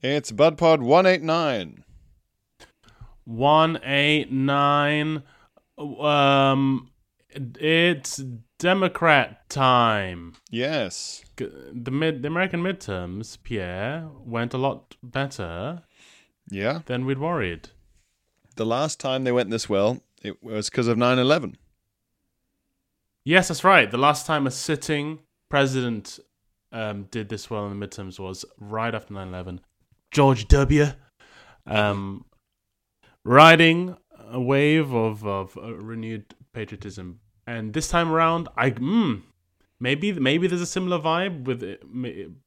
It's BudPod 189. 189. Um, it's Democrat time. Yes. The mid, the American midterms, Pierre, went a lot better Yeah. than we'd worried. The last time they went this well, it was because of 9 11. Yes, that's right. The last time a sitting president um, did this well in the midterms was right after 9 11. George W. Um, riding a wave of, of uh, renewed patriotism. And this time around, I. Mm, Maybe maybe there's a similar vibe with it,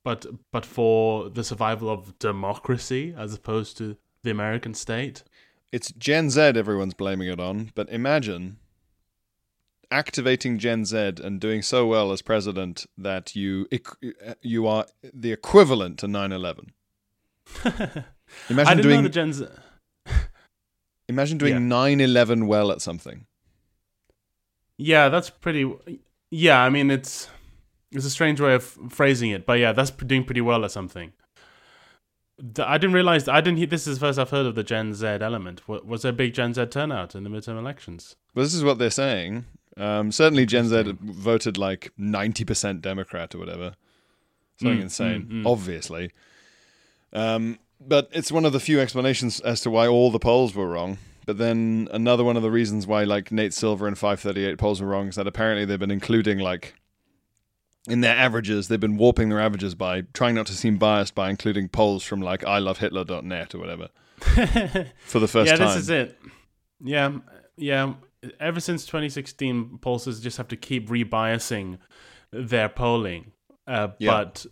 but but for the survival of democracy as opposed to the American state. It's Gen Z everyone's blaming it on, but imagine activating Gen Z and doing so well as president that you you are the equivalent to 9/11. I Imagine didn't doing know the Gen Z. imagine doing Yeah. 9/11 well at something. Yeah, that's pretty. Yeah, I mean it's it's a strange way of phrasing it, but yeah, that's doing pretty well at something. I didn't realize. I didn't. hear This is the first I've heard of the Gen Z element. Wa- Was there a big Gen Z turnout in the midterm elections? Well, this is what they're saying. Um, certainly, Gen Z voted like 90% Democrat or whatever. Something Mm, insane, mm, mm. obviously. Um, but it's one of the few explanations as to why all the polls were wrong. But then another one of the reasons why like Nate Silver and 538 polls were wrong is that apparently they've been including like in their averages, they've been warping their averages by trying not to seem biased by including polls from like ilovehitler.net or whatever for the first yeah, time. Yeah, this is it. Yeah, yeah. Ever since 2016, pollsters just have to keep rebiasing their polling. Uh, Yeah. But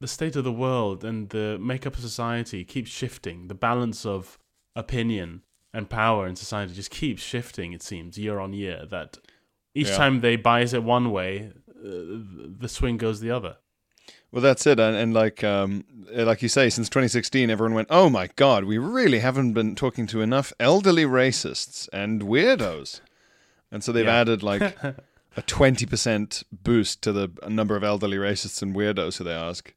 the state of the world and the makeup of society keeps shifting. The balance of opinion and power in society just keeps shifting. It seems year on year. That each Yeah. time they bias it one way, uh, the swing goes the other. Well, that's it, and, and like um, like you say, since 2016, everyone went, "Oh my God, we really haven't been talking to enough elderly racists and weirdos," and so they've Yeah. added like a 20% boost to the number of elderly racists and weirdos who they ask.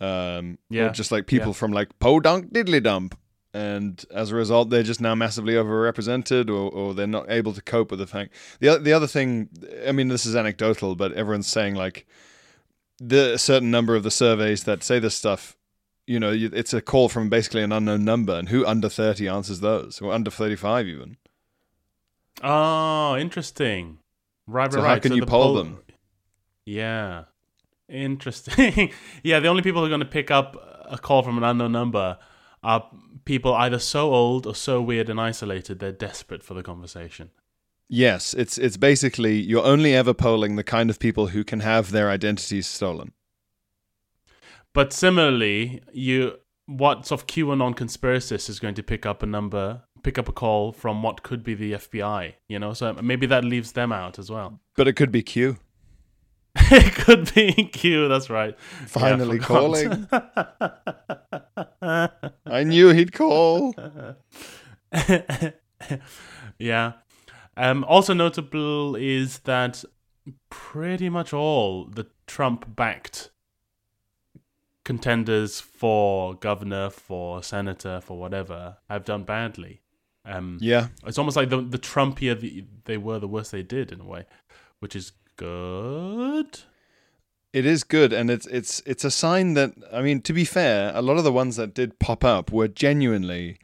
Um, Yeah. just like people Yeah. from like Podunk Diddly Dump, and as a result, they're just now massively overrepresented, or, or they're not able to cope with the fact. The the other thing, I mean, this is anecdotal, but everyone's saying like the a certain number of the surveys that say this stuff, you know, you- it's a call from basically an unknown number, and who under thirty answers those, or under thirty-five even. Oh, interesting. Right, So right, how can you the poll poll- them? Yeah. Interesting. yeah, the only people who are going to pick up a call from an unknown number are people either so old or so weird and isolated they're desperate for the conversation. Yes, it's it's basically you're only ever polling the kind of people who can have their identities stolen. But similarly, you what sort of QAnon conspiracist is going to pick up a number, pick up a call from what could be the FBI, you know? So maybe that leaves them out as well. But it could be Q. it could be Q, that's right. Yeah, Finally forgot. I knew he'd call. yeah. Um, also notable is that pretty much all the Trump-backed contenders for governor, for senator, for whatever, have done badly. Um, Yeah. it's almost like the the Trumpier the, they were, the worse they did in a way, which is good. It is good, and it's it's it's a sign that I mean, to be fair, a lot of the ones that did pop up were genuinely.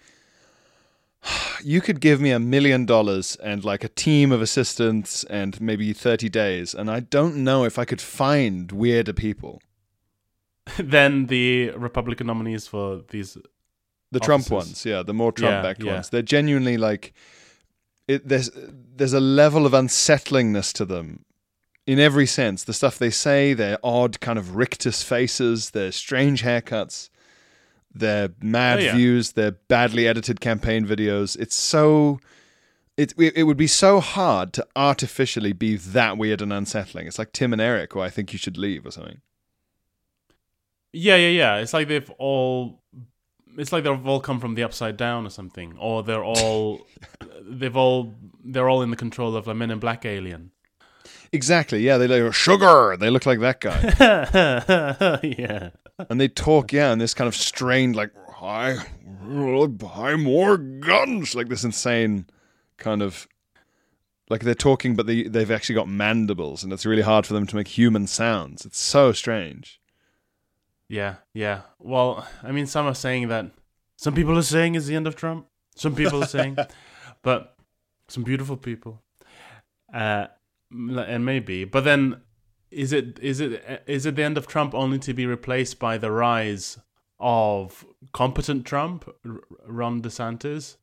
You could give me a million dollars and like a team of assistants and maybe thirty days, and I don't know if I could find weirder people. than the Republican nominees for these The Trump ones, yeah, the more Trump-backed Yeah, yeah. ones. They're genuinely like, it. There's there's a level of unsettlingness to them in every sense. The stuff they say, their odd kind of rictus faces, their strange haircuts, their mad Oh, yeah. views, their badly edited campaign videos. It's so. It, it would be so hard to artificially be that weird and unsettling. It's like Tim and Eric, who I think you should leave or something. Yeah, yeah, yeah. It's like they've all. It's like they've all come from the upside down or something, or they're all. they've all. They're all in the control of a Men in Black alien. Exactly. Yeah, they look like, sugar. They look like that guy, yeah. and they talk. Yeah, in this kind of strained, like I, buy more guns, like this insane kind of. Like they're talking, but they they've actually got mandibles, and it's really hard for them to make human sounds. It's so strange. Yeah, yeah. Well, I mean, some are saying that. Some people are saying it's the end of Trump. Some people are saying, but some beautiful people, uh, and maybe. But then, is it is it is it the end of Trump only to be replaced by the rise of competent Trump, Ron DeSantis?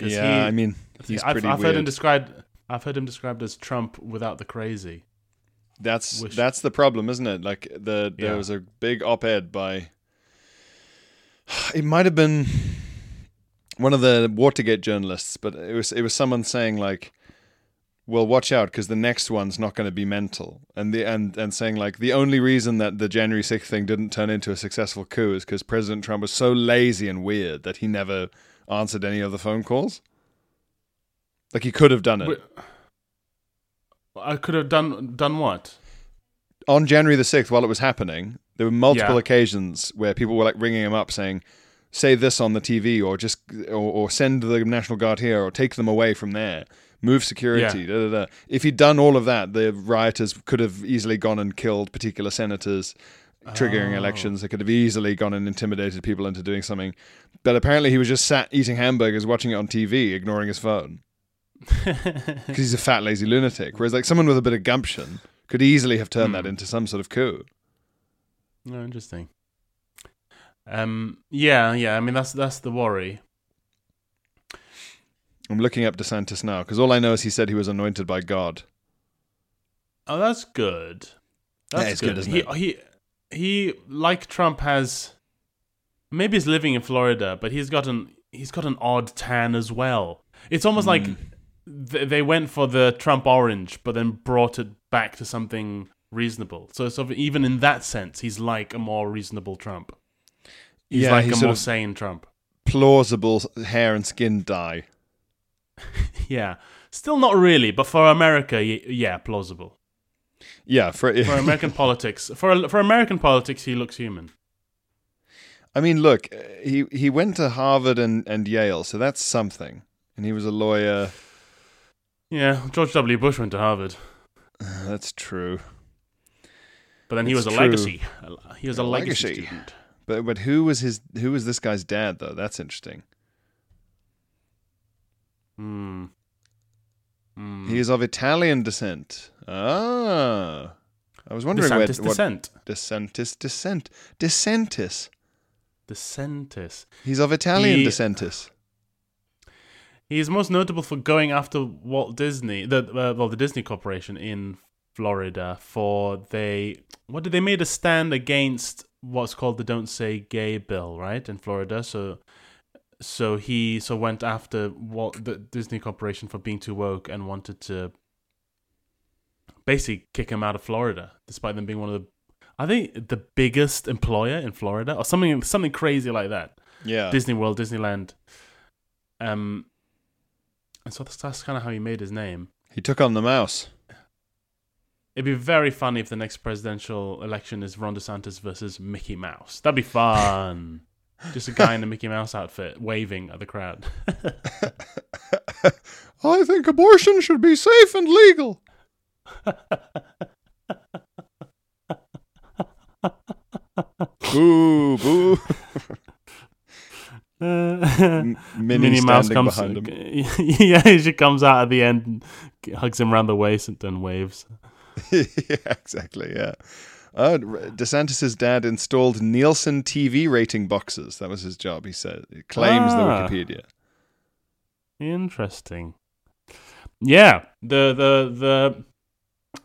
Yeah, he- I mean, he's I've, pretty I've weird. heard him described. I've heard him described as Trump without the crazy. That's that's the problem, isn't it? Like the there Yeah. was a big op-ed by it might have been one of the Watergate journalists, but it was it was someone saying like, "Well, watch out because the next one's not going to be mental," and the and and saying like the only reason that the January sixth thing didn't turn into a successful coup is because President Trump was so lazy and weird that he never answered any of the phone calls. Like he could have done it. I could have done done what? on January the 6th, while it was happening, there were multiple Yeah. occasions where people were like ringing him up saying, say this on the TV or just, or, or send the National Guard here or take them away from there, move security, Yeah. da, da, da. If he'd done all of that, the rioters could have easily gone and killed particular senators, triggering Oh. elections. They could have easily gone and intimidated people into doing something. But apparently he was just sat eating hamburgers, watching it on TV, ignoring his phone. Because he's a fat, lazy lunatic. Whereas like someone with a bit of gumption could easily have turned that Hmm. into some sort of coup. Oh, interesting. Um, yeah, yeah. I mean, that's that's the worry. I'm looking up DeSantis now because all I know is he said he was anointed by God. Oh, that's good. That's Yeah, it's good, isn't he, it? He he like Trump has. Maybe he's living in Florida, but he's got an he's got an odd tan as well. It's almost like Hmm. th- they went for the Trump orange, but then brought it back to something reasonable. So, so even in that sense, he's like a more reasonable Trump. He's Yeah, like he's a more of- sane Trump. Plausible hair and skin dye. Yeah, still not really, but for America, yeah, plausible. Yeah, for, For American politics, for for American politics, he looks human. I mean, look, he he went to Harvard and, and Yale, so that's something. And he was a lawyer. Yeah, George W. Bush went to Harvard, Uh, That's true. but then he It's was a true. legacy. He was a A legacy, legacy. student. But but who was his who was this guy's dad though? That's interesting. Hmm. Hmm. He is of Italian descent. Ah. I was wondering DeSantis where, what descent. DeSantis descent. DeSantis. DeSantis. He's of Italian He- DeSantis. He is most notable for going after Walt Disney, the uh, well, the Disney Corporation in Florida for they what did they made a stand against what's called the Don't Say Gay bill, right, in Florida. So, so he so went after what the Disney Corporation for being too woke and wanted to basically kick him out of Florida, despite them being one of the I think the biggest employer in Florida or something something crazy like that. Yeah. Disney World, Disneyland. Um, and so that's, that's kind of how he made his name. he took on the mouse. It'd be very funny if the next presidential election is Ron DeSantis versus Mickey Mouse. That'd be fun. Just a guy in a Mickey Mouse outfit waving at the crowd. I think abortion should be safe and legal. boo, boo. Minnie, standing behind him. yeah, she comes out at the end, and hugs him around the waist, and then waves. yeah, exactly. Yeah. Uh, DeSantis's dad installed Nielsen TV rating boxes. That was his job. He said. It claims Ah. the Wikipedia. Interesting. Yeah, the the the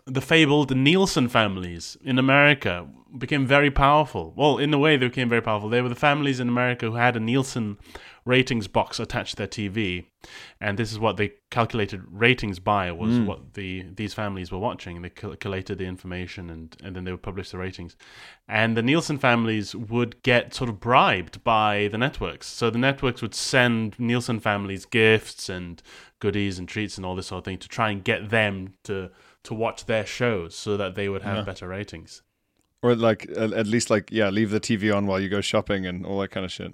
the fabled Nielsen families in America became very powerful. Well, in a way, they became very powerful. They were the families in America who had a Nielsen ratings box attached to their TV, and this is what they calculated ratings by was hmm. what the these families were watching. They col- collated the information and and then they would publish the ratings, and the Nielsen families would get sort of bribed by the networks. So the networks would send Nielsen families gifts and goodies and treats and all this sort of thing to try and get them to to watch their shows so that they would have better ratings. Or like at, least like yeah, leave the TV on while you go shopping and all that kind of shit.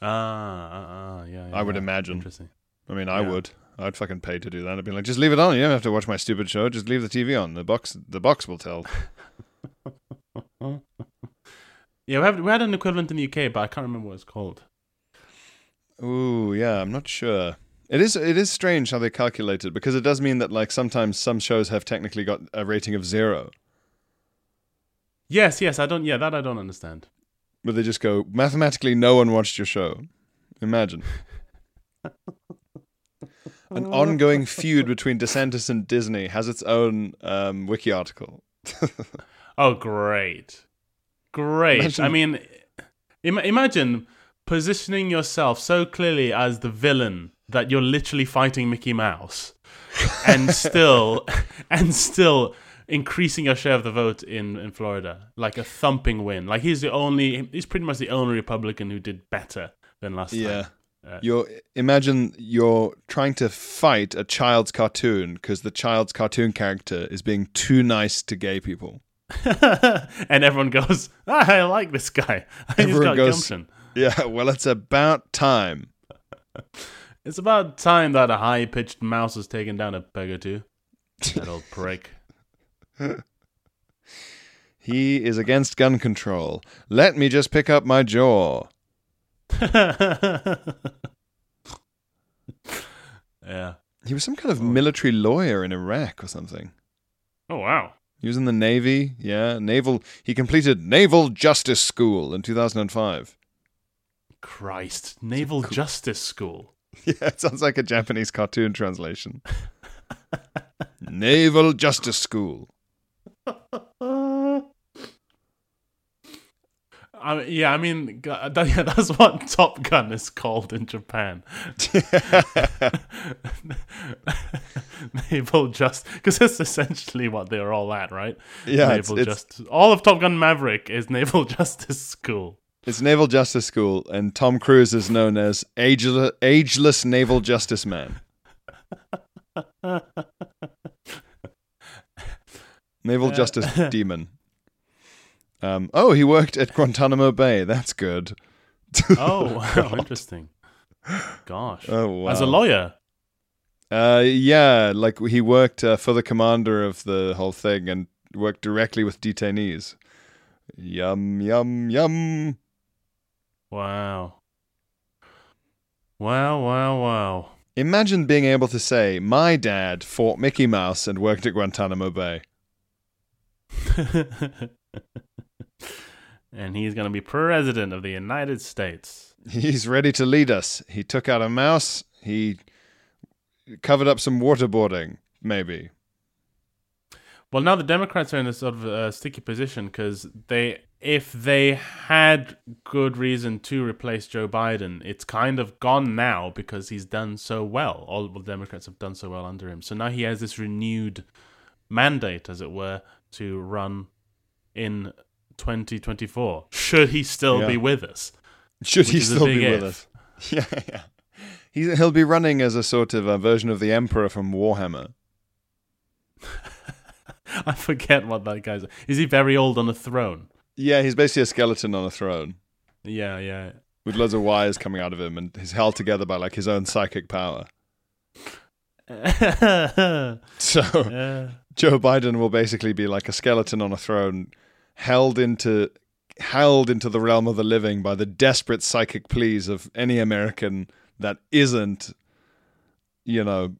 Ah, ah, ah yeah, yeah. I would yeah. imagine. Interesting. I mean, I Yeah. would. I'd fucking pay to do that. I'd be like, just leave it on. You don't have to watch my stupid show. Just leave the TV on. The box, the box will tell. Yeah, we, have, we had an equivalent in the UK, but I can't remember what it's called. Ooh, yeah, I'm not sure. It is it is strange how they calculate it because it does mean that like sometimes some shows have technically got a rating of zero, Yes, yes, I don't. Yeah, that I don't understand. but they just go mathematically no one watched your show. Imagine. An ongoing feud between DeSantis and Disney has its own um, wiki article. Oh, great, great. Imagine- I mean, Im- imagine positioning yourself so clearly as the villain that you're literally fighting Mickey Mouse, and still, and still increasing your share of the vote in in Florida, like a thumping win. Like he's the only, he's pretty much the only Republican who did better than last Yeah. time. Uh, You're imagine you're trying to fight a child's cartoon because the child's cartoon character is being too nice to gay people. and everyone goes, ah, I like this guy. He's Everyone got goes- gumption. Yeah, well, it's about time. It's about time that a high pitched mouse was taken down a peg or two. That old prick. He is against gun control. Let me just pick up my jaw. yeah. He was some kind of oh. military lawyer in Iraq or something. Oh, wow. He was in the Navy. Yeah, naval. He completed Naval Justice School in 2005. Christ. Naval Justice School. Yeah, it sounds like a Japanese cartoon translation. Naval Justice School. I mean, yeah, I mean, that, yeah, that's what Top Gun is called in Japan. Naval Just, because that's essentially what they're all at, right? Yeah, it's- Naval it's- Justice. All of Top Gun Maverick is Naval Justice School. It's Naval Justice School, and Tom Cruise is known as ageless, ageless Naval Justice Man. Naval Justice Demon. Um, oh, he worked at Guantanamo Bay. That's good. Oh, wow, interesting. Gosh. Oh, wow. As a lawyer. Uh, yeah, like he worked uh, for the commander of the whole thing and worked directly with detainees. Yum, yum, yum. Wow. Wow, wow, wow. Imagine being able to say, My dad fought Mickey Mouse and worked at Guantanamo Bay. and he's going to be president of the United States. He's ready to lead us. He took out a mouse. He covered up some waterboarding, maybe. Well, now the Democrats are in a sort of uh, sticky position because they, if they had good reason to replace Joe Biden, it's kind of gone now because he's done so well. All the Democrats have done so well under him. So now he has this renewed mandate, as it were, to run in 2024. Should he still Yeah. be with us? Should he Which a still be with us? Yeah, yeah. He's, he'll be running as a sort of a version of the Emperor from Warhammer. I forget what that guy's. Is he very old on the throne? Yeah, he's basically a skeleton on a throne Yeah, yeah. with loads of wires coming out of him, and he's held together by like his own psychic power. So Yeah. Joe Biden will basically be like a skeleton on a throne, held into held into the realm of the living by the desperate psychic pleas of any American that isn't, you know,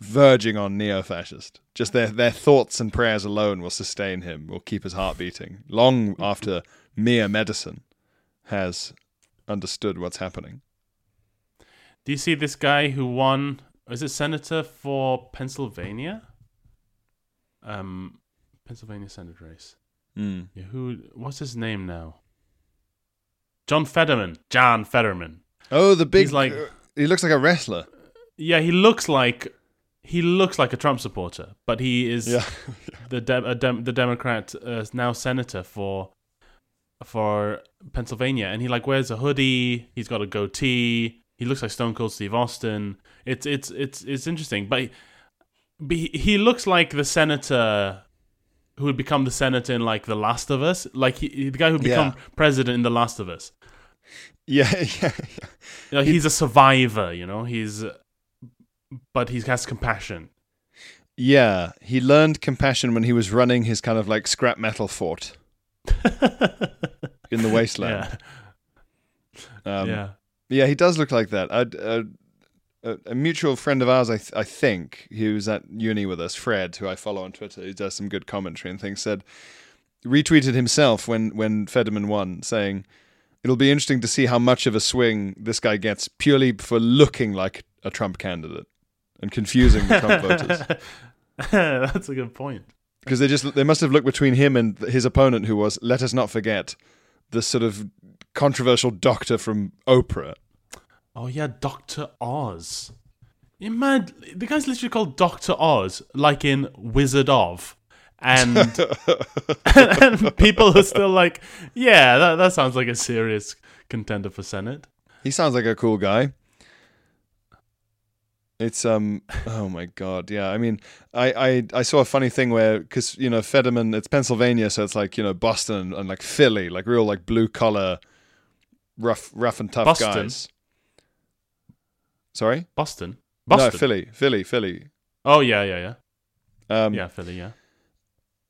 verging on neo-fascist. Just their their thoughts and prayers alone will sustain him, will keep his heart beating long after mere medicine has understood what's happening. Do you see this guy who won? Is it senator for Pennsylvania? Um, Pennsylvania Senate race. Hmm. Yeah, who? What's his name now? John Fetterman. John Fetterman. Oh, the big. He's like- uh, he looks like a wrestler. Yeah, he looks like he looks like a Trump supporter, but he is Yeah. the de- a dem- the Democrat uh, now senator for for Pennsylvania, and he like wears a hoodie. He's got a goatee. He looks like Stone Cold Steve Austin. It's it's it's it's interesting, but he, but he- looks like the senator who would become the senator in like The Last of Us, like he, the guy who would become Yeah. president in The Last of Us. yeah, yeah. You know, he's a survivor, you know. He's but he has compassion. Yeah, he learned compassion when he was running his kind of like scrap metal fort in the wasteland. Yeah, Um, yeah. Yeah, he does look like that. Uh, a, a mutual friend of ours, I, th- I think, who was at uni with us, Fred, who I follow on Twitter, who does some good commentary and things, said retweeted himself when when Fetterman won, saying it'll be interesting to see how much of a swing this guy gets purely for looking like a Trump candidate and confusing the Trump voters That's a good point. because they just they must have looked between him and his opponent, who was let us not forget the sort of controversial doctor from Oprah. Oh yeah, Doctor Oz. You mad? The guy's literally called Doctor Oz, like in Wizard of, and and people are still like, yeah, that that sounds like a serious contender for Senate. He sounds like a cool guy. It's um oh my god yeah I mean I I, I saw a funny thing where because you know Fetterman it's Pennsylvania so it's like you know Boston and like Philly like real like blue collar rough rough and tough Boston? guys. Sorry, Boston, Boston. no Philly Philly Philly. Oh yeah, yeah, yeah, Um, yeah, Philly, yeah.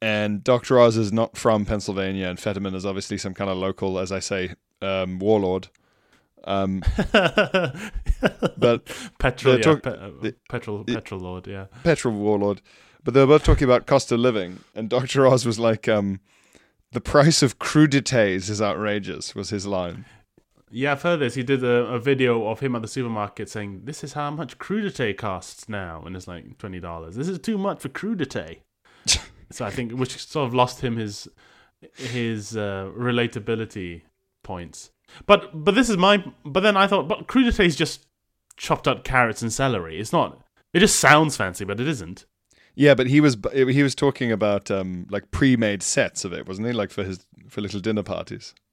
and Dr. Oz is not from Pennsylvania, and Fetterman is obviously some kind of local, as I say, um, warlord. Um, but petrol, yeah, talk- pe- petrol, the- petrol lord, yeah. petrol warlord. But they were both talking about cost of living, and Dr. Oz was like, um, "The price of crudités is outrageous," was his line. Yeah, I've heard this. He did a, a video of him at the supermarket saying, "This is how much crudité costs now," and it's like twenty dollars. This is too much for crudité. so I think, which sort of lost him his his uh, relatability points. But but this is my. But then I thought, but crudité is just chopped up carrots and celery. It's not. It just sounds fancy, but it isn't. Yeah, but he was he was talking about um, like pre-made sets of it, wasn't he? Like for his for little dinner parties.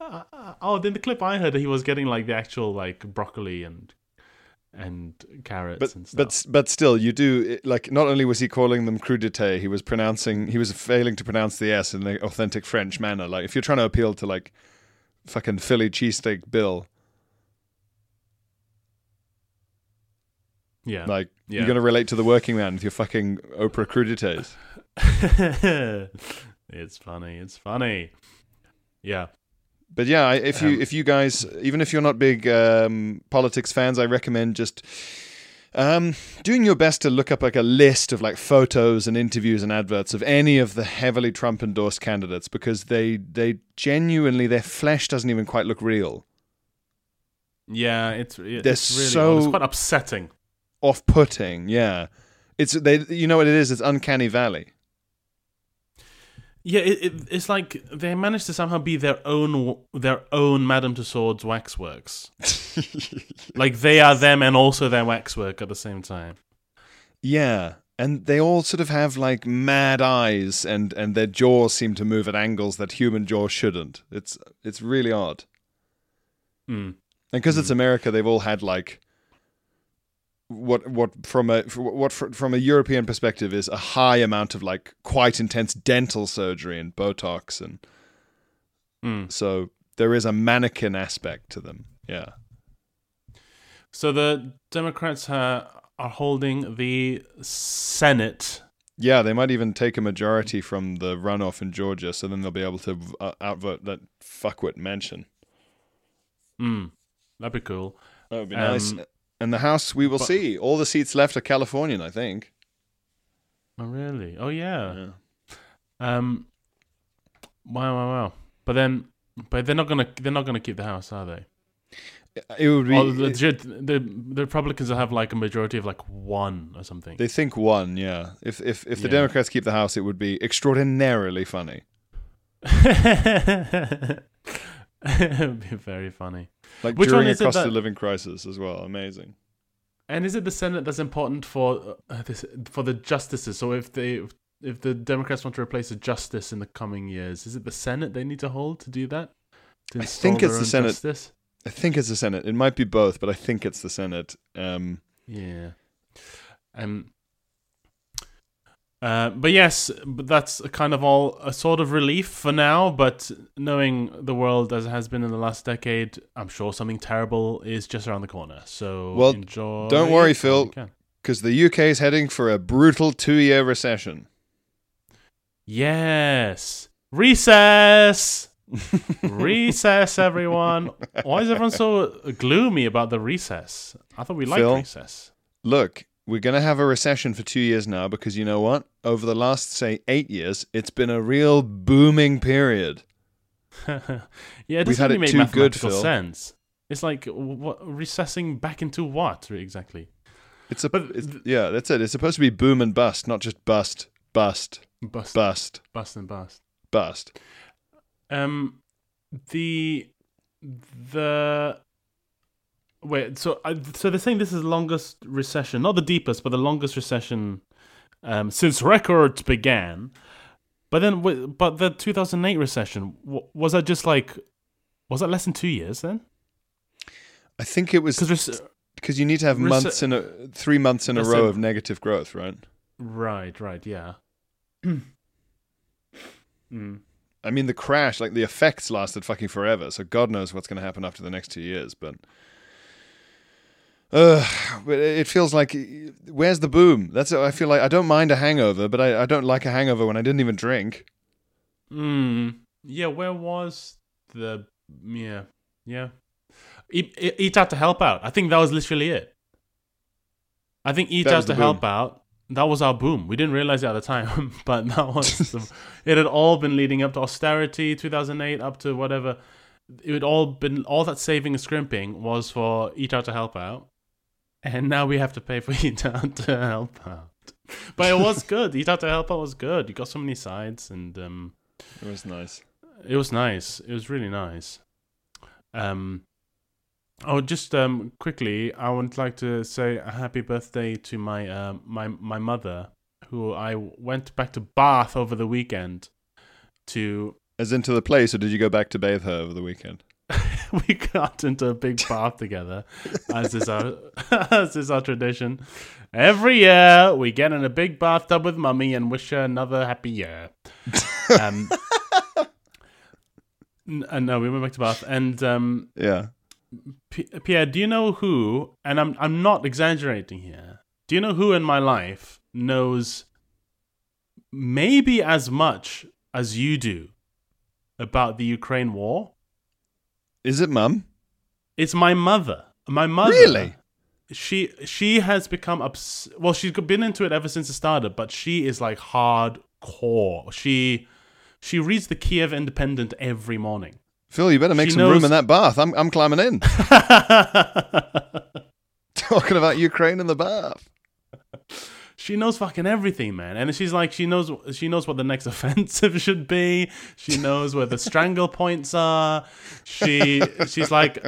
Uh, uh, oh, then the clip I heard, he was getting like the actual like broccoli and and carrots But and stuff. but but still, you do like. Not only was he calling them crudité, he was pronouncing. He was failing to pronounce the s in the authentic French manner. Like if you're trying to appeal to like fucking Philly cheesesteak Bill, yeah. like Yeah. you're gonna relate to the working man with your fucking Oprah crudités. it's funny. It's funny. Yeah. But yeah, if you Um, if you guys, even if you're not big um, politics fans, I recommend just um, doing your best to look up like a list of like photos and interviews and adverts of any of the heavily Trump endorsed candidates because they they genuinely their flesh doesn't even quite look real. Yeah. It's it- They're it's really so- it's quite upsetting. Off putting, yeah. It's they you know what it is? It's uncanny valley. Yeah. It, it, it's like they managed to somehow be their own their own Madame Tussauds waxworks. like they are them and also their waxwork at the same time. Yeah. And they all sort of have like mad eyes and, and their jaws seem to move at angles that human jaws shouldn't. It's it's really odd. Mm. And because it's America, they've all had like what what from a what from a European perspective is a high amount of like quite intense dental surgery and Botox, and Mm. so there is a mannequin aspect to them. Yeah, So the Democrats uh, are holding the Senate. yeah. They might even take a majority from the runoff in Georgia, so then they'll be able to uh, outvote that fuckwit Manchin. Mm. That'd be cool. That would be Um, nice. And the House, we will but- see. All the seats left are Californian, I think. Oh really? Oh yeah. Um. Wow, wow, wow. But then, but they're not gonna they're not gonna keep the house, are they? It would be. The, the, the Republicans will have like a majority of like one or something. they think one, yeah. If if if the Yeah. Democrats keep the House, it would be extraordinarily funny. it would be very funny. Like Which during a cost that- of living crisis as well. Amazing. And is it the Senate that's important for uh, this, for the justices? So if they if the Democrats want to replace a justice in the coming years, is it the Senate they need to hold to do that? To I think it's the Senate. Justice? I think it's the Senate. It might be both, but I think it's the Senate. Um, Yeah. Um. Uh, but yes, but that's kind of all a sort of relief for now. But knowing the world as it has been in the last decade, I'm sure something terrible is just around the corner. So Well, enjoy. don't worry, it while you Phil. because the UK is heading for a brutal two-year recession. Yes. Recess. recess, everyone. Why is everyone so gloomy about the recess? I thought we liked Phil? recess. Look, we're going to have a recession for two years now because you know what? Over the last, say, eight years, it's been a real booming period. yeah, it doesn't really make too good, sense. It's like what, recessing back into what exactly? It's a, But it's, th- yeah, that's it. It's supposed to be boom and bust, not just bust, bust, Bust, bust, bust and bust. bust. Um, the the wait. So so they're saying this is the longest recession, not the deepest, but the longest recession um, since records began. But then, but the 2008 recession was that just like was that less than two years then? I think it was Because you need to have months in a three months in a row of negative growth, right? right, right, yeah. mm. I mean, the crash, like the effects lasted fucking forever. So God knows what's going to happen after the next two years. But, uh, but it feels like where's the boom? That's I feel like I don't mind a hangover, but I, I don't like a hangover when I didn't even drink. Mm. Yeah, where was the yeah yeah eat, eat out to help out? I think that was literally it. I think eat That out to the help boom. out. That was our boom. We didn't realize it at the time, but that was the, it. Had all been leading up to austerity, 2008, up to whatever. It had all been all that saving and scrimping was for eat out to help out, and now we have to pay for out to help out. But it was good. Eat out to help out was good. You got so many sides and. um It was nice. it was nice. It was really nice. Um, oh, just um, quickly, I would like to say a happy birthday to my um, my my mother, who I went back to Bath over the weekend. To As into the place, or did you go back to bathe her over the weekend? we got into a big bath together, as is our as is our tradition. Every year, we get in a big bathtub with mummy and wish her another happy year. Um, n- uh, no, we went back to Bath, and um, Yeah. P- Pierre, do you know who? And I'm I'm not exaggerating here. Do you know who in my life knows maybe as much as you do about the Ukraine war? Is it mum? It's my mother. My mother. Really? She she has become obs- well. She's been into it ever since it started, but she is like hardcore. She she reads the Kiev Independent every morning. Phil, you better make She some room in that bath. I'm I'm climbing in. Talking about Ukraine in the bath. She knows fucking everything, man. And she's like, she knows, she knows what the next offensive should be. She knows where the strangle points are. She, she's like,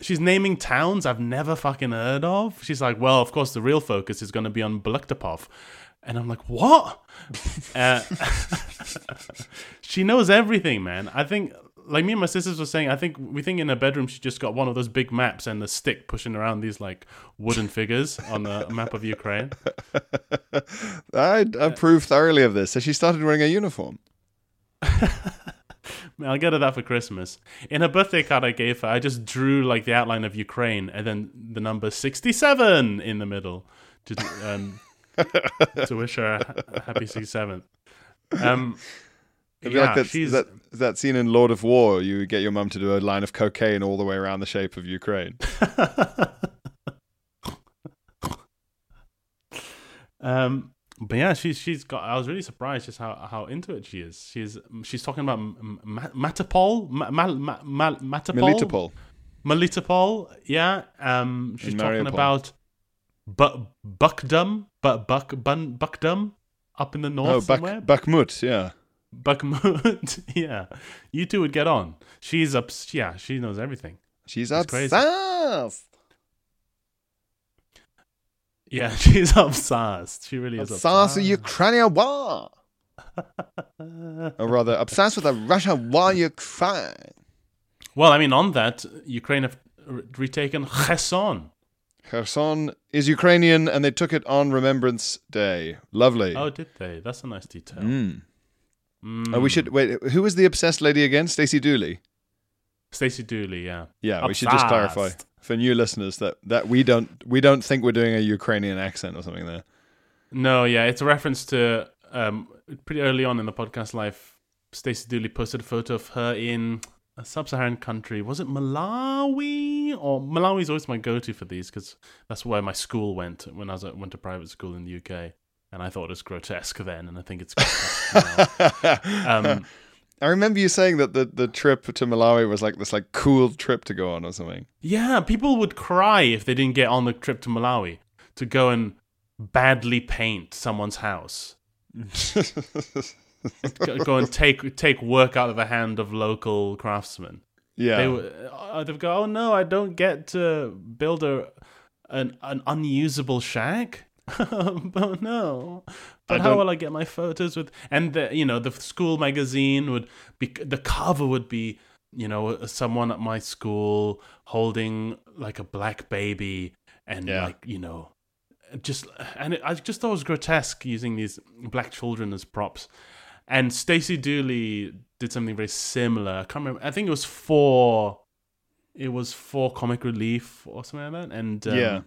she's naming towns I've never fucking heard of. She's like, well, of course, the real focus is going to be on Bluktopov. And I'm like, what? uh, she knows everything, man. I think, like me and my sisters were saying, I think we think in her bedroom she just got one of those big maps and a stick pushing around these like wooden figures on the map of Ukraine. I approve thoroughly of this. So she started wearing a uniform. I'll get her that for Christmas. In her birthday card I gave her, I just drew like the outline of Ukraine and then the number 67 in the middle to, um, to wish her a happy 67th. Um, It'd be yeah, like that, she's that that scene in Lord of War. You get your mum to do a line of cocaine all the way around the shape of Ukraine. um, but yeah, she's she's got. I was really surprised just how, how into it she is. She's she's talking about M- M- Matapol, Ma- Ma- Ma- Ma- Matapol, Melitopol. Melitopol, yeah. Um, she's talking about bu- Buckdom, but Buck Bun Buckdom up in the north oh, Bak- somewhere. Bakhmut, yeah. Bakhmut, yeah. You two would get on. She's up. Yeah, she knows everything. She's It's crazy. obsessed. Yeah, she's obsessed. She really is Obsessed with obsessed. Ukraine war. or rather, obsessed with the Russia war Ukraine. Well, I mean, on that, Ukraine have retaken Kherson. Kherson is Ukrainian and they took it on Remembrance Day. Lovely. Oh, did they? That's a nice detail. Mm. Mm. Oh, we should wait. Who was the obsessed lady again? Stacey Dooley. Stacey Dooley, yeah. Yeah, we should just clarify for new listeners that, that we don't we don't think we're doing a Ukrainian accent or something there. No, yeah, it's a reference to um, pretty early on in the podcast life. Stacey Dooley posted a photo of her in a sub-Saharan country. Was it Malawi? Or Malawi is always my go-to for these because that's where my school went when I was at, went to private school in the UK, and I thought it was grotesque then, and I think it's grotesque now. Um, I remember you saying that the, the trip to Malawi was like this like cool trip to go on or something. Yeah, people would cry if they didn't get on the trip to Malawi to go and badly paint someone's house. go, go and take take work out of the hand of local craftsmen. yeah. They would uh, they'd go, "Oh no, I don't get to build a an an unusable shack." oh no! But how will I get my photos with? And the you know the school magazine would be the cover would be you know someone at my school holding like a black baby and Yeah. like you know just and it, I just thought it was grotesque using these black children as props. And Stacey Dooley did something very similar. I can't remember. I think it was for it was for Comic Relief or something like that. And um, Yeah.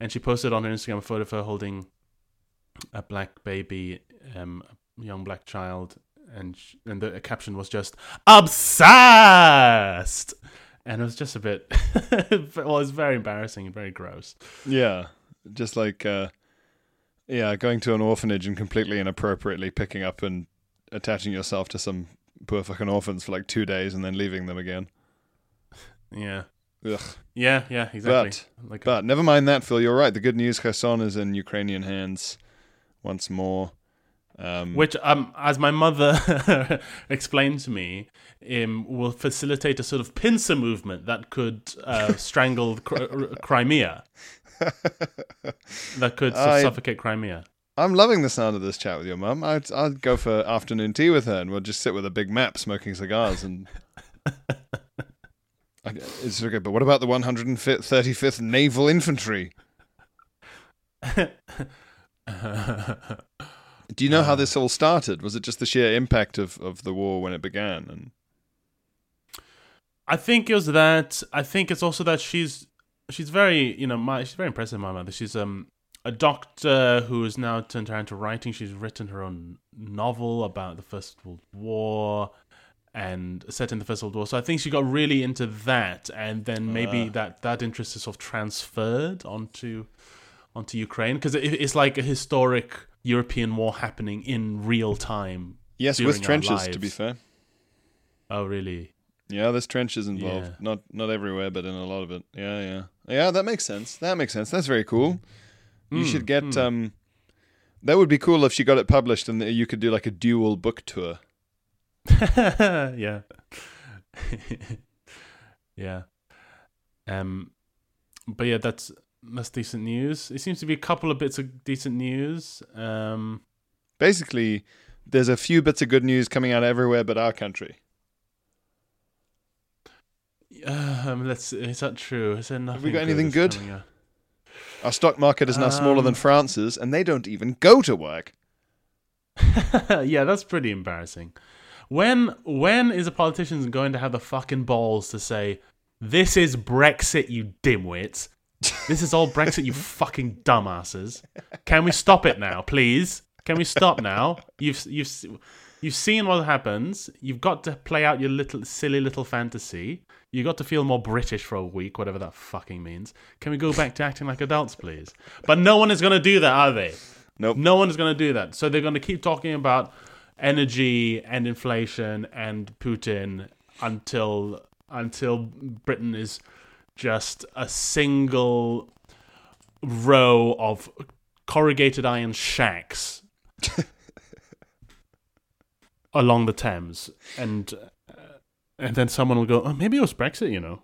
And she posted on her Instagram a photo of her holding a black baby, um, a young black child, and sh- and the caption was just obsessed. And it was just a bit, well, it was very embarrassing and very gross. Yeah. Just like uh yeah, going to an orphanage and completely inappropriately picking up and attaching yourself to some poor fucking orphans for like two days and then leaving them again. Yeah, Ugh. yeah, yeah, exactly. like But never mind that, Phil. You're right. The good news, Kherson is in Ukrainian hands once more. Um, which um as my mother explained to me um, will facilitate a sort of pincer movement that could uh, strangle Cri- Crimea that could I- suffocate Crimea I'm loving the sound of this chat with your mum. I'd, I'd go for afternoon tea with her and we'll just sit with a big map smoking cigars and. It's okay, but what about the 135th Naval Infantry? Do you know how this all started? Was it just the sheer impact of, of the war when it began? And I think it was that I think it's also that she's she's very you know my she's very impressive my mother she's um a doctor who has now turned her into writing she's written her own novel about the First World War and set in the First World War. So I think she got really into that, and then maybe that that interest is sort of transferred onto onto Ukraine because it, it's like a historic European war happening in real time. yes, with trenches, to be fair. Oh, really? Yeah, there's trenches involved. Yeah. Not not everywhere, but in a lot of it. Yeah, yeah, yeah. That makes sense. That makes sense. That's very cool. You Mm, should get um. That would be cool if she got it published and you could do like a dual book tour. yeah. yeah. Um but yeah, that's that's decent news. It seems to be a couple of bits of decent news. Um Basically, there's a few bits of good news coming out everywhere but our country. um, let's is that true? Is there nothing we got anything that's good? Our stock market is now smaller than Um, France's, and they don't even go to work. yeah, that's pretty embarrassing. When when is a politician going to have the fucking balls to say, "This is Brexit, you dimwits. This is all Brexit, you fucking dumbasses. Can we stop it now, please? Can we stop now? You've you've you've seen what happens. You've got to play out your little silly little fantasy. You got to feel more British for a week, whatever that fucking means. Can we go back to acting like adults, please? But no one is going to do that, are they? Nope. No one is going to do that. So they're going to keep talking about energy and inflation and Putin until until Britain is just a single row of corrugated iron shacks along the Thames, and uh, and then someone will go, "Oh, maybe it was Brexit," you know.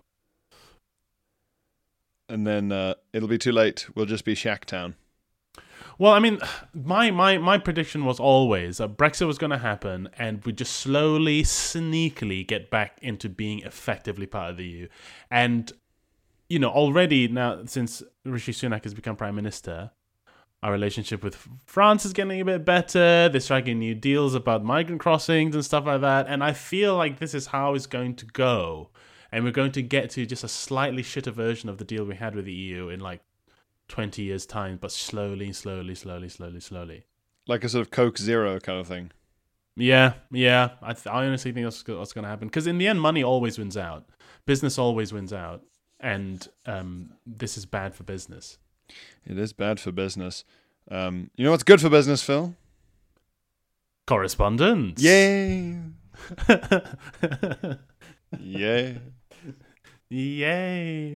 And then uh, it'll be too late. We'll just be Shacktown. Well, I mean, my my my prediction was always that Brexit was going to happen, and we just slowly, sneakily get back into being effectively part of the EU. And you know, already now since Rishi Sunak has become prime minister, our relationship with France is getting a bit better. They're striking new deals about migrant crossings and stuff like that. And I feel like this is how it's going to go. And we're going to get to just a slightly shitter version of the deal we had with the EU in like 20 years' time, but slowly, slowly, slowly, slowly, slowly. Like a sort of Coke Zero kind of thing. Yeah, yeah. I, th- I honestly think that's what's going to happen. Because in the end, money always wins out, business always wins out. And um, this is bad for business. It is bad for business. Um, you know what's good for business, Phil? Correspondence. Yay! Yay! Yay.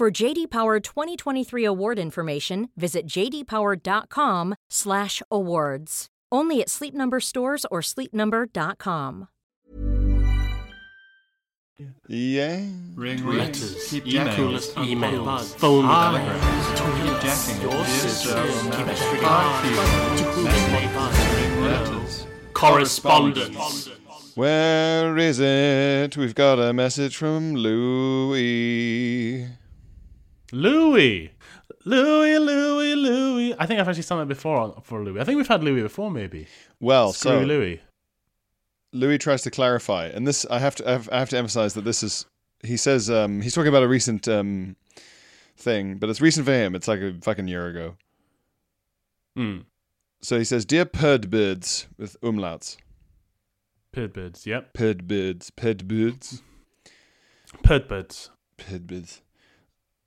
For JD Power 2023 award information, visit jdpower.com/awards. Only at Sleep Number stores or sleepnumber.com. Yay! Ring Letters, Keep emails, emails, phone telegrams, Keep jacking. your Dear sisters, keep Matt, it Ring letters. correspondence. Where is it? We've got a message from Louis. Louis. Louis, Louis, Louis. I think I've actually sung that before on- for Louis. I think we've had Louis before, maybe. Well, Screw so Louis. Louis tries to clarify, and this I have to I have, to emphasize that this is he says um, he's talking about a recent um, thing, but it's recent for him. It's like a fucking year ago. Hmm. So he says, "Dear Perdbirds" with umlauts. Perdbirds, yep. Perdbirds, Perdbirds, Perdbirds. Perdbirds.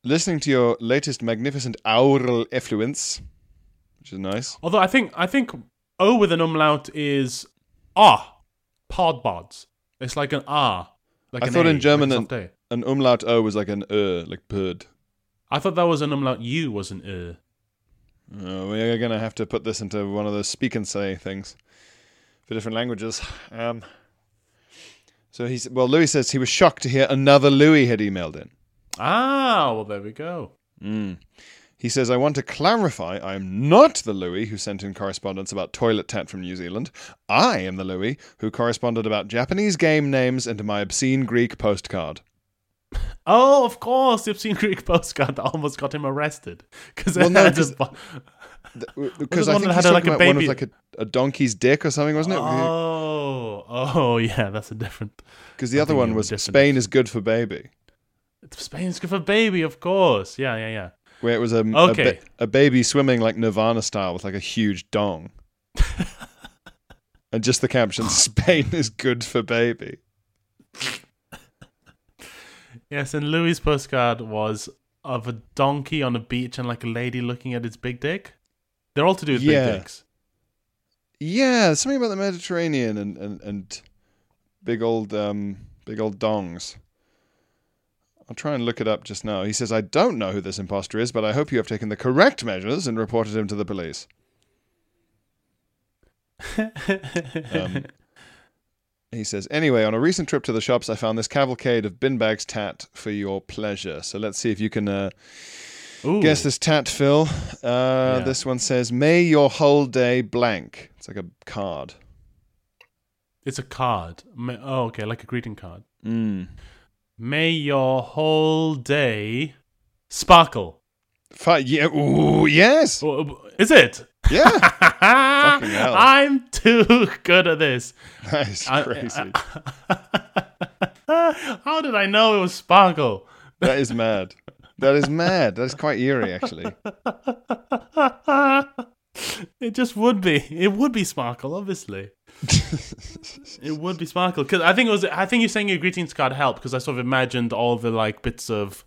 Listening to your latest magnificent aural effluence, which is nice. Although I think I think O with an umlaut is ah. Podbods. It's like an ah. Like I thought A, in German like an, an umlaut o was like an er, like bird. I thought that was an umlaut U was an er. Uh, we're gonna have to put this into one of those speak and say things for different languages. Um, so he's well. Louis says he was shocked to hear another Louis had emailed in. Ah, well there we go. Mm. He says, I want to clarify I am not the Louis who sent in correspondence about Toilet Tat from New Zealand. I am the Louis who corresponded about Japanese game names and my obscene Greek postcard. Oh, of course, the obscene Greek postcard that almost got him arrested because Well, no, had 'cause- a bu- Because the I one think had, like, a about one with like a, a donkey's dick or something, wasn't it? Oh, oh yeah, that's a different. Because the I other one was. Spain is good for baby, Spain's good for baby, of course. Yeah, yeah, yeah. where it was a, a, Okay. ba- a baby swimming like Nirvana style with like a huge dong. and just the caption, Spain is good for baby. Yes, and Louis' postcard was of a donkey on a beach and like a lady looking at its big dick. They're all to do with Yeah. big dicks. Yeah, something about the Mediterranean and, and, and big old um big old dongs. I'll try and look it up just now. He says, I don't know who this imposter is, but I hope you have taken the correct measures and reported him to the police. Um, He says, anyway, on a recent trip to the shops, I found this cavalcade of bin bags tat for your pleasure. So let's see if you can uh, guess this tat, Phil. Uh, Yeah. This one says, May your whole day blank. It's like a card. It's a card. Oh, okay, like a greeting card. Mm. May your whole day sparkle. Fi- yeah, ooh, yes. Oh, oh Is it? Yeah. Fucking hell. I'm too good at this. That is crazy. How did I know it was sparkle? that is mad. That is mad. That is quite eerie, actually. it just would be. It would be sparkle, obviously. it would be sparkle because I think it was. I think you saying your greetings card helped because I sort of imagined all the like bits of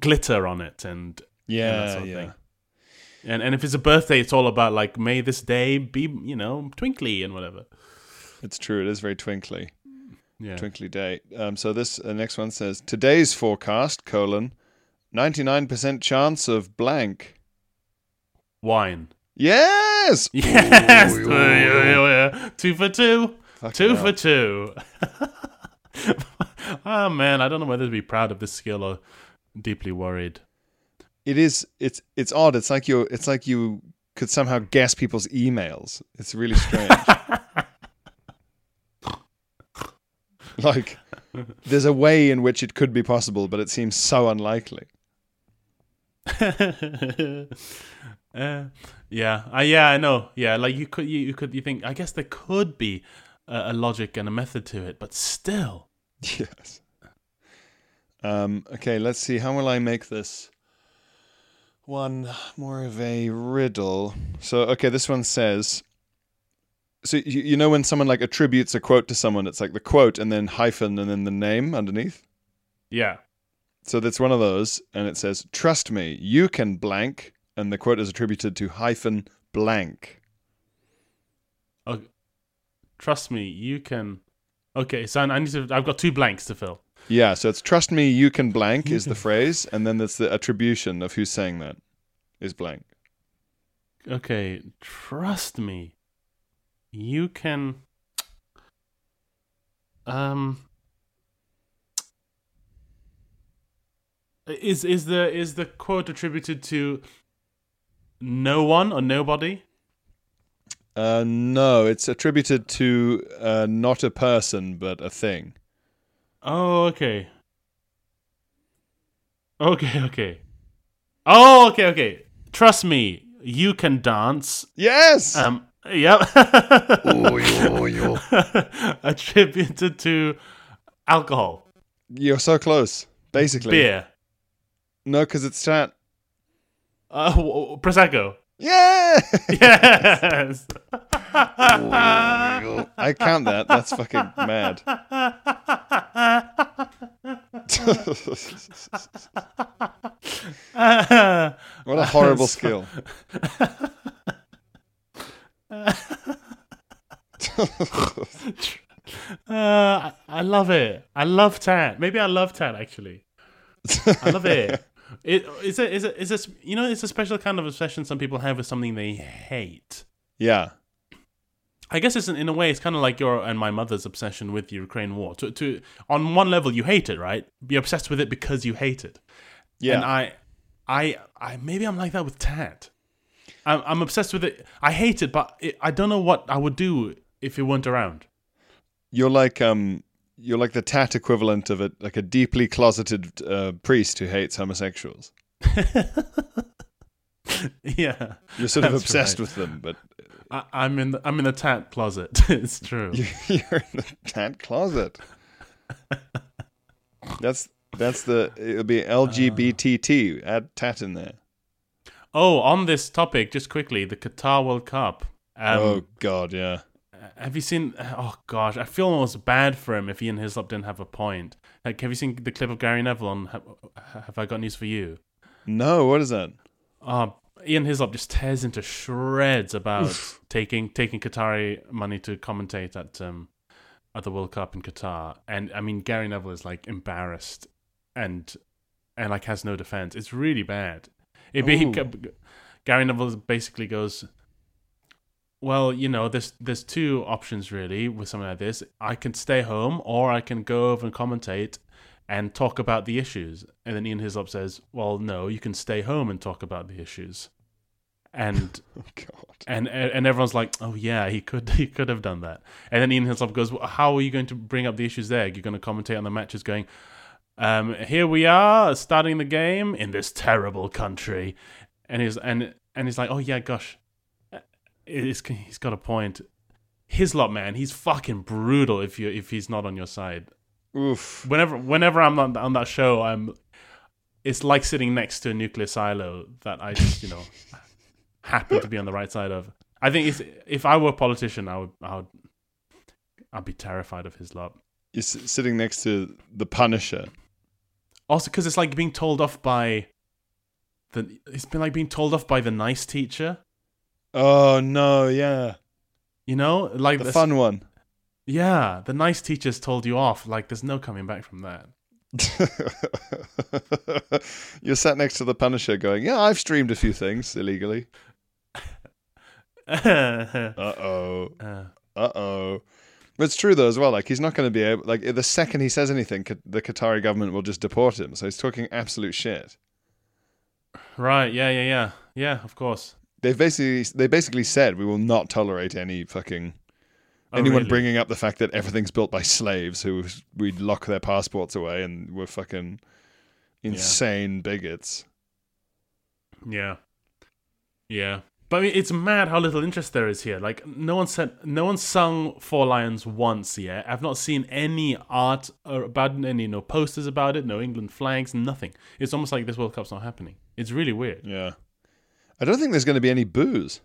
glitter on it and and that Yeah, sort of yeah. thing. And and if it's a birthday, it's all about like may this day be you know twinkly and whatever. It's true. It is very twinkly. Yeah. Twinkly day. Um, so this uh, next one says today's forecast colon ninety nine percent chance of blank. Wine. Yes. Yes. Ooh, yeah, yeah. Two for two. Fucking two hell. for two. oh man, I don't know whether to be proud of this skill or deeply worried. It is. It's it's odd. It's like you. It's like you could somehow guess people's emails. It's really strange. like there's a way in which it could be possible, but it seems so unlikely. Uh, yeah, uh, yeah, I know. Yeah, like you could, you, you could, you think. I guess there could be a, a logic and a method to it, but still. Yes. Um, okay, let's see. How will I make this one more of a riddle? So, okay, this one says. So you, you know when someone like attributes a quote to someone, it's like the quote and then hyphen and then the name underneath. Yeah. So that's one of those, and it says, "Trust me, you can blank," and the quote is attributed to hyphen blank. Okay. Trust me, you can. Okay, so I need to. I've got two blanks to fill. Yeah, so it's "Trust me, you can blank" is the phrase, and then there's the attribution of who's saying that is blank. Okay, trust me. You can. Um. Is is the is the quote attributed to no one or nobody? Uh, no, it's attributed to uh, not a person but a thing. Oh, okay. Okay, okay. Oh, okay, okay. Trust me, you can dance. Yes. Um. Yep. Oh, yo, yo. attributed to alcohol, You're so close. Basically, beer, No, because it's chat. Uh, prosecco. Yeah. Yes. I count that. That's fucking mad. what a horrible skill. Uh, I, I love it. I love Tat. Maybe I love Tat actually. I love it. It is a is a is a you know it's a special kind of obsession some people have with something they hate. Yeah. I guess it's in, in a way it's kind of like your and my mother's obsession with the Ukraine war. To to on one level you hate it, right? You're obsessed with it because you hate it. Yeah. And I I I maybe I'm like that with Tat. I'm I'm obsessed with it. I hate it, but it, I don't know what I would do if it weren't around. You're like um you're like the tat equivalent of a like a deeply closeted uh, priest who hates homosexuals. yeah, You're sort of obsessed right. with them, but I, I'm in the, I'm in the tat closet. it's true. you're in the tat closet. That's that's the it'll be LGBTT. Add tat in there. Oh, on this topic, just quickly, the Qatar World Cup. Um, oh God, yeah. Have you seen? Oh gosh, I feel almost bad for him if Ian Hislop didn't have a point. Like, have you seen the clip of Gary Neville on Have, have I Got News for You? No, what is that? Uh, Ian Hislop just tears into shreds about taking taking Qatari money to commentate at um at the World Cup in Qatar, and I mean Gary Neville is like embarrassed and and like has no defense. It's really bad. It be, Ooh. Gary Neville basically goes, well, you know, there's there's two options really with something like this. I can stay home, or I can go over and commentate and talk about the issues. And then Ian Hislop says, "Well, no, you can stay home and talk about the issues." And Oh God. and and everyone's like, "Oh yeah, he could he could have done that." And then Ian Hislop goes, well, "How are you going to bring up the issues there? You're going to commentate on the matches, going." Um, here we are starting the game in this terrible country, and he's and and he's like, oh yeah, gosh, he's got a point. Hislop, man, he's fucking brutal. If you if he's not on your side, Oof. whenever whenever I'm on, on that show, I'm. It's like sitting next to a nuclear silo that I just you know happen to be on the right side of. I think if if I were a politician, I would I would I'd be terrified of Hislop. You're s- sitting next to the Punisher. Also, because it's like being told off by the. It's been like being told off by the nice teacher. Oh no, yeah, You know, like the this- fun one. Yeah, the nice teachers told you off. Like, there's no coming back from that. You're sat next to the Punisher, going, "Yeah, I've streamed a few things illegally." uh, Uh oh. Uh oh. But it's true though as well. Like he's not going to be able. Like the second he says anything, the Qatari government will just deport him. So he's talking absolute shit. right? Yeah, yeah, yeah, yeah. Of course. They've basically they basically said we will not tolerate any fucking Oh, anyone really? bringing up the fact that everything's built by slaves who we lock their passports away and we're fucking insane bigots. Yeah, yeah. But I mean, it's mad how little interest there is here. Like, no one said, no one sung Four Lions once yet. I've not seen any art or about it, any no posters about it, no England flags, nothing. It's almost like this World Cup's not happening. It's really weird. Yeah. I don't think there's going to be any booze.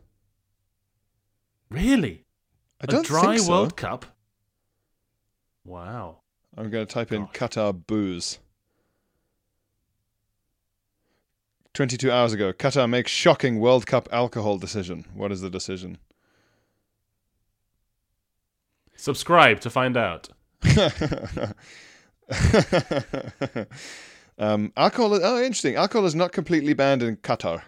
Really, I don't a dry so. World Cup. Wow. I'm going to type in Qatar booze. 22 hours ago, Qatar makes shocking World Cup alcohol decision. What is the decision? Subscribe to find out. um, alcohol. Oh, interesting. Alcohol is not completely banned in Qatar,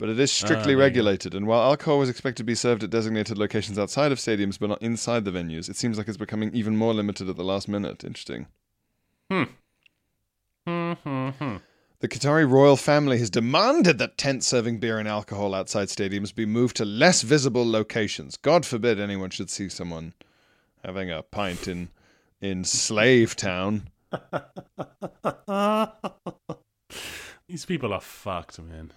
but it is strictly Ah, you go. regulated. And while alcohol was expected to be served at designated locations outside of stadiums, but not inside the venues, it seems like it's becoming even more limited at the last minute. Interesting. Hmm. Hmm. The Qatari royal family has demanded that tents serving beer and alcohol outside stadiums be moved to less visible locations. God forbid anyone should see someone having a pint in in Slave Town. These people are fucked, man.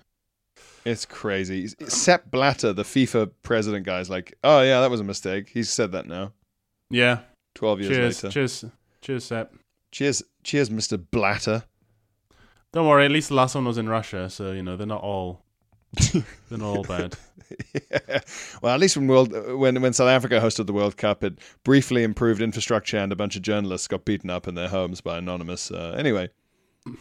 It's crazy. Sepp Blatter, the FIFA president guy, is like, "Oh yeah, that was a mistake." He's said that now. Yeah. Twelve years Cheers. later. Cheers. Cheers, Sepp. Cheers, cheers, Mister Blatter. Don't worry. At least the last one was in Russia, so you know they're not all they're not all bad. yeah. Well, at least when world when when South Africa hosted the World Cup, it briefly improved infrastructure, and a bunch of journalists got beaten up in their homes by anonymous. Uh, anyway,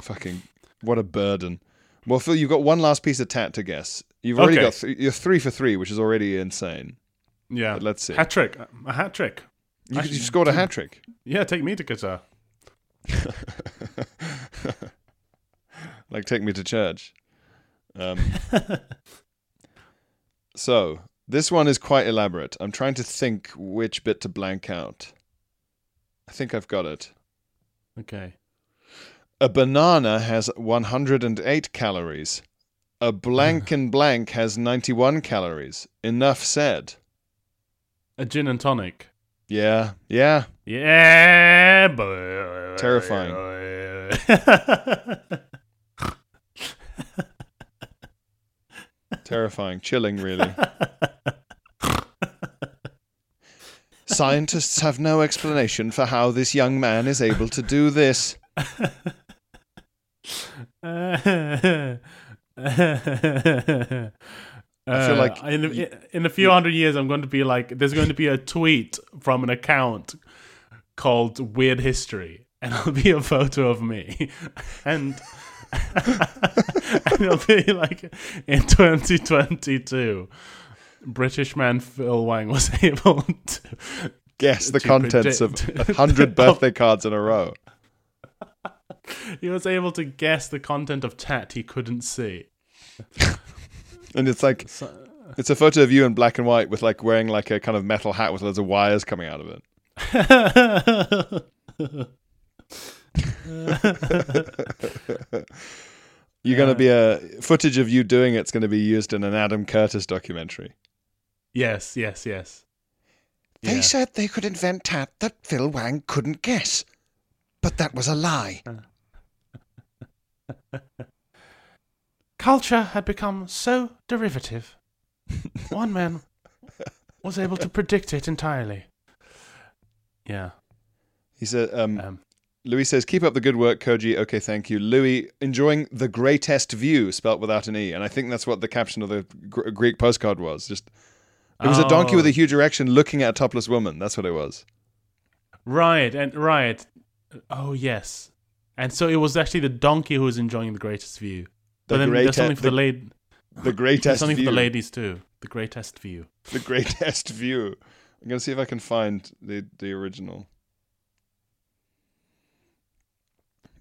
fucking what a burden. Well, Phil, you've got one last piece of tat to guess. You've already Okay. got th- you're three for three, which is already insane. Yeah. But let's see. Hat trick. A hat trick. You, you scored a hat trick. Yeah, take me to Qatar. like take me to church. Um, so this one is quite elaborate. I'm trying to think which bit to blank out. I think I've got it. Okay. A banana has 108 calories. A blank and blank has 91 calories. Enough said. A gin and tonic. Yeah, yeah. Yeah, boy. Terrifying. Terrifying, chilling, really. Scientists have no explanation for how this young man is able to do this. I feel uh, like in a, in a few hundred years, I'm going to be like, there's going to be a tweet from an account called Weird History, and it'll be a photo of me, and and it'll be like in 2022, British man Phil Wang was able to Guess the contents of predict- a hundred birthday cards in a row. he was able to guess the content of tat he couldn't see. And it's like uh, It's a photo of you in black and white with like wearing like a kind of metal hat with loads of wires coming out of it. You're going to uh, be a footage of you doing it's going to be used in an Adam Curtis documentary. yes, yes, yes. They Yeah. said they could invent tat that Phil Wang couldn't guess. But that was a lie. Culture had become so derivative. One man was able to predict it entirely. Yeah. He said, um, Um, Louis says, keep up the good work, Koji. Okay, thank you. Louis, enjoying the greatest view, spelt without an E. And I think that's what the caption of the Gr- Greek postcard was. Just It was a donkey with a Oh. huge erection looking at a topless woman. That's what it was. Right, and right. Oh yes. And so it was actually the donkey who was enjoying the greatest view. The But then there's something for the, the- lady. The greatest There's something view. for the ladies too. The greatest view. The greatest view. I'm going to see if I can find the, the original.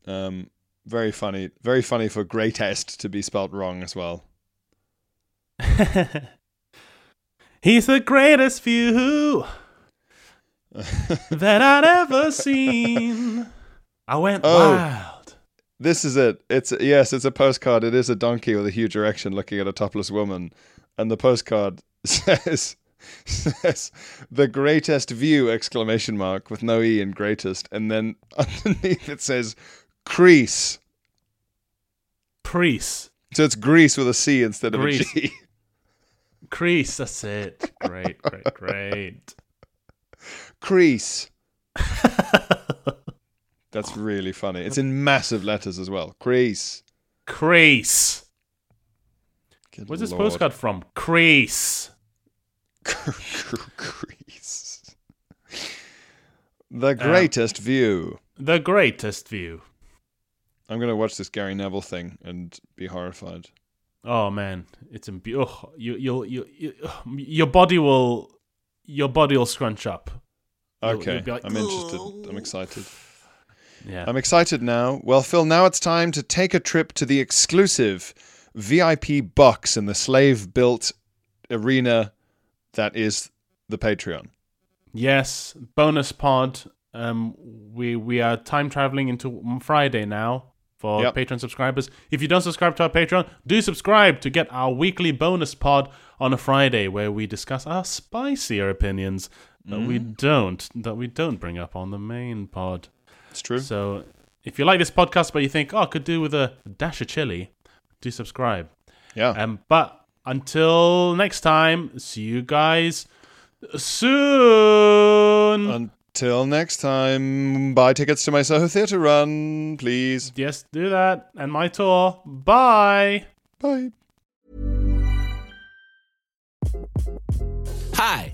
Um, very funny. Very funny for greatest to be spelt wrong as well. He's the greatest view that I'd ever seen. I went Oh. wild. This is it. It's yes, it's a postcard. It is a donkey with a huge erection looking at a topless woman, and the postcard says says the greatest view exclamation mark with no e in greatest, and then underneath it says crease. Crease. So it's Greece with a C instead of Grease. a G. Crease, that's it. Great, great, great. Crease. That's really funny. It's in massive letters as well. Crease. Crease. Good Where's this postcard from? Crease. Crease. The greatest um, view. The greatest view. I'm going to watch this Gary Neville thing and be horrified. Oh man, it's be- oh, you you'll you, you your body will your body will scrunch up. You'll- Okay, you'll be like, I'm interested. I'm excited. Yeah. I'm excited now. Well, Phil, now it's time to take a trip to the exclusive VIP box in the slave built arena that is the Patreon. Yes, bonus pod. Um, we we are time traveling into Friday now for Yep. Patreon subscribers. If you don't subscribe to our Patreon, do subscribe to get our weekly bonus pod on a Friday where we discuss our spicier opinions that we Mm. don't that we don't bring up on the main pod. It's true. So if you like this podcast but you think, oh, I could do with a dash of chili, do subscribe. Yeah. Um, but until next time, see you guys soon. Until next time, buy tickets to my Soho Theatre run, please. yes, do that. And my tour. Bye. Bye. Hi,